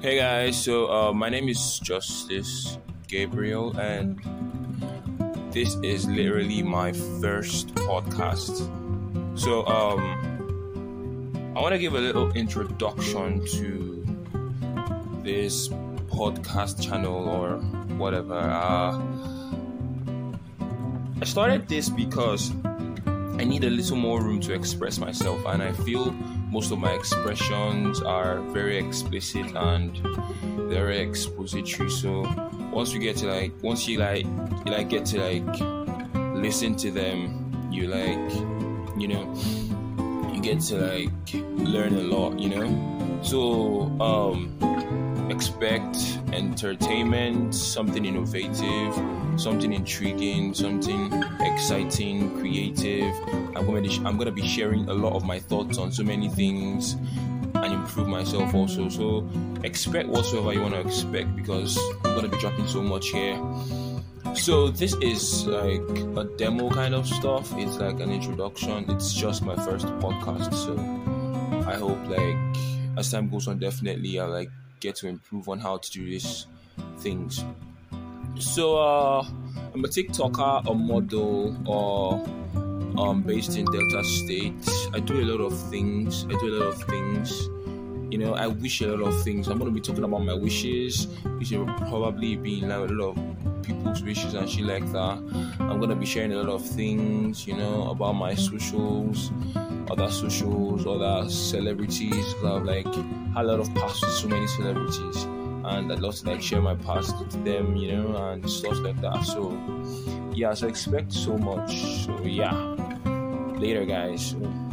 Hey guys, so uh, my name is Justice Gabriel, and this is literally my first podcast. So, um, I want to give a little introduction to this podcast channel or whatever. Uh, I started this because I need a little more room to express myself, and I feel most of my expressions are very explicit and very expository. So once you get to like, once you like, you like get to like listen to them, you like, you know, you get to like learn a lot, you know. So um, expect entertainment, something innovative, something intriguing, something exciting, creative. I'm gonna be, I'm gonna be sharing a lot of my thoughts on so many things and improve myself also. So expect whatsoever you want to expect because I'm gonna be dropping so much here. So this is like a demo kind of stuff. It's like an introduction. It's just my first podcast, so I hope like as time goes on, definitely I like get to improve on how to do these things. So uh, I'm a TikToker, a model, or um, based in Delta State. I do a lot of things. I do a lot of things. You know, I wish a lot of things. I'm gonna be talking about my wishes, which will probably be like a lot of people's wishes and shit like that. I'm gonna be sharing a lot of things, you know, about my socials, other socials, other celebrities. I've like had a lot of past with so many celebrities, and I'd love to like share my past with them, you know, and stuff like that. So yeah, so expect so much. So yeah, later, guys. So,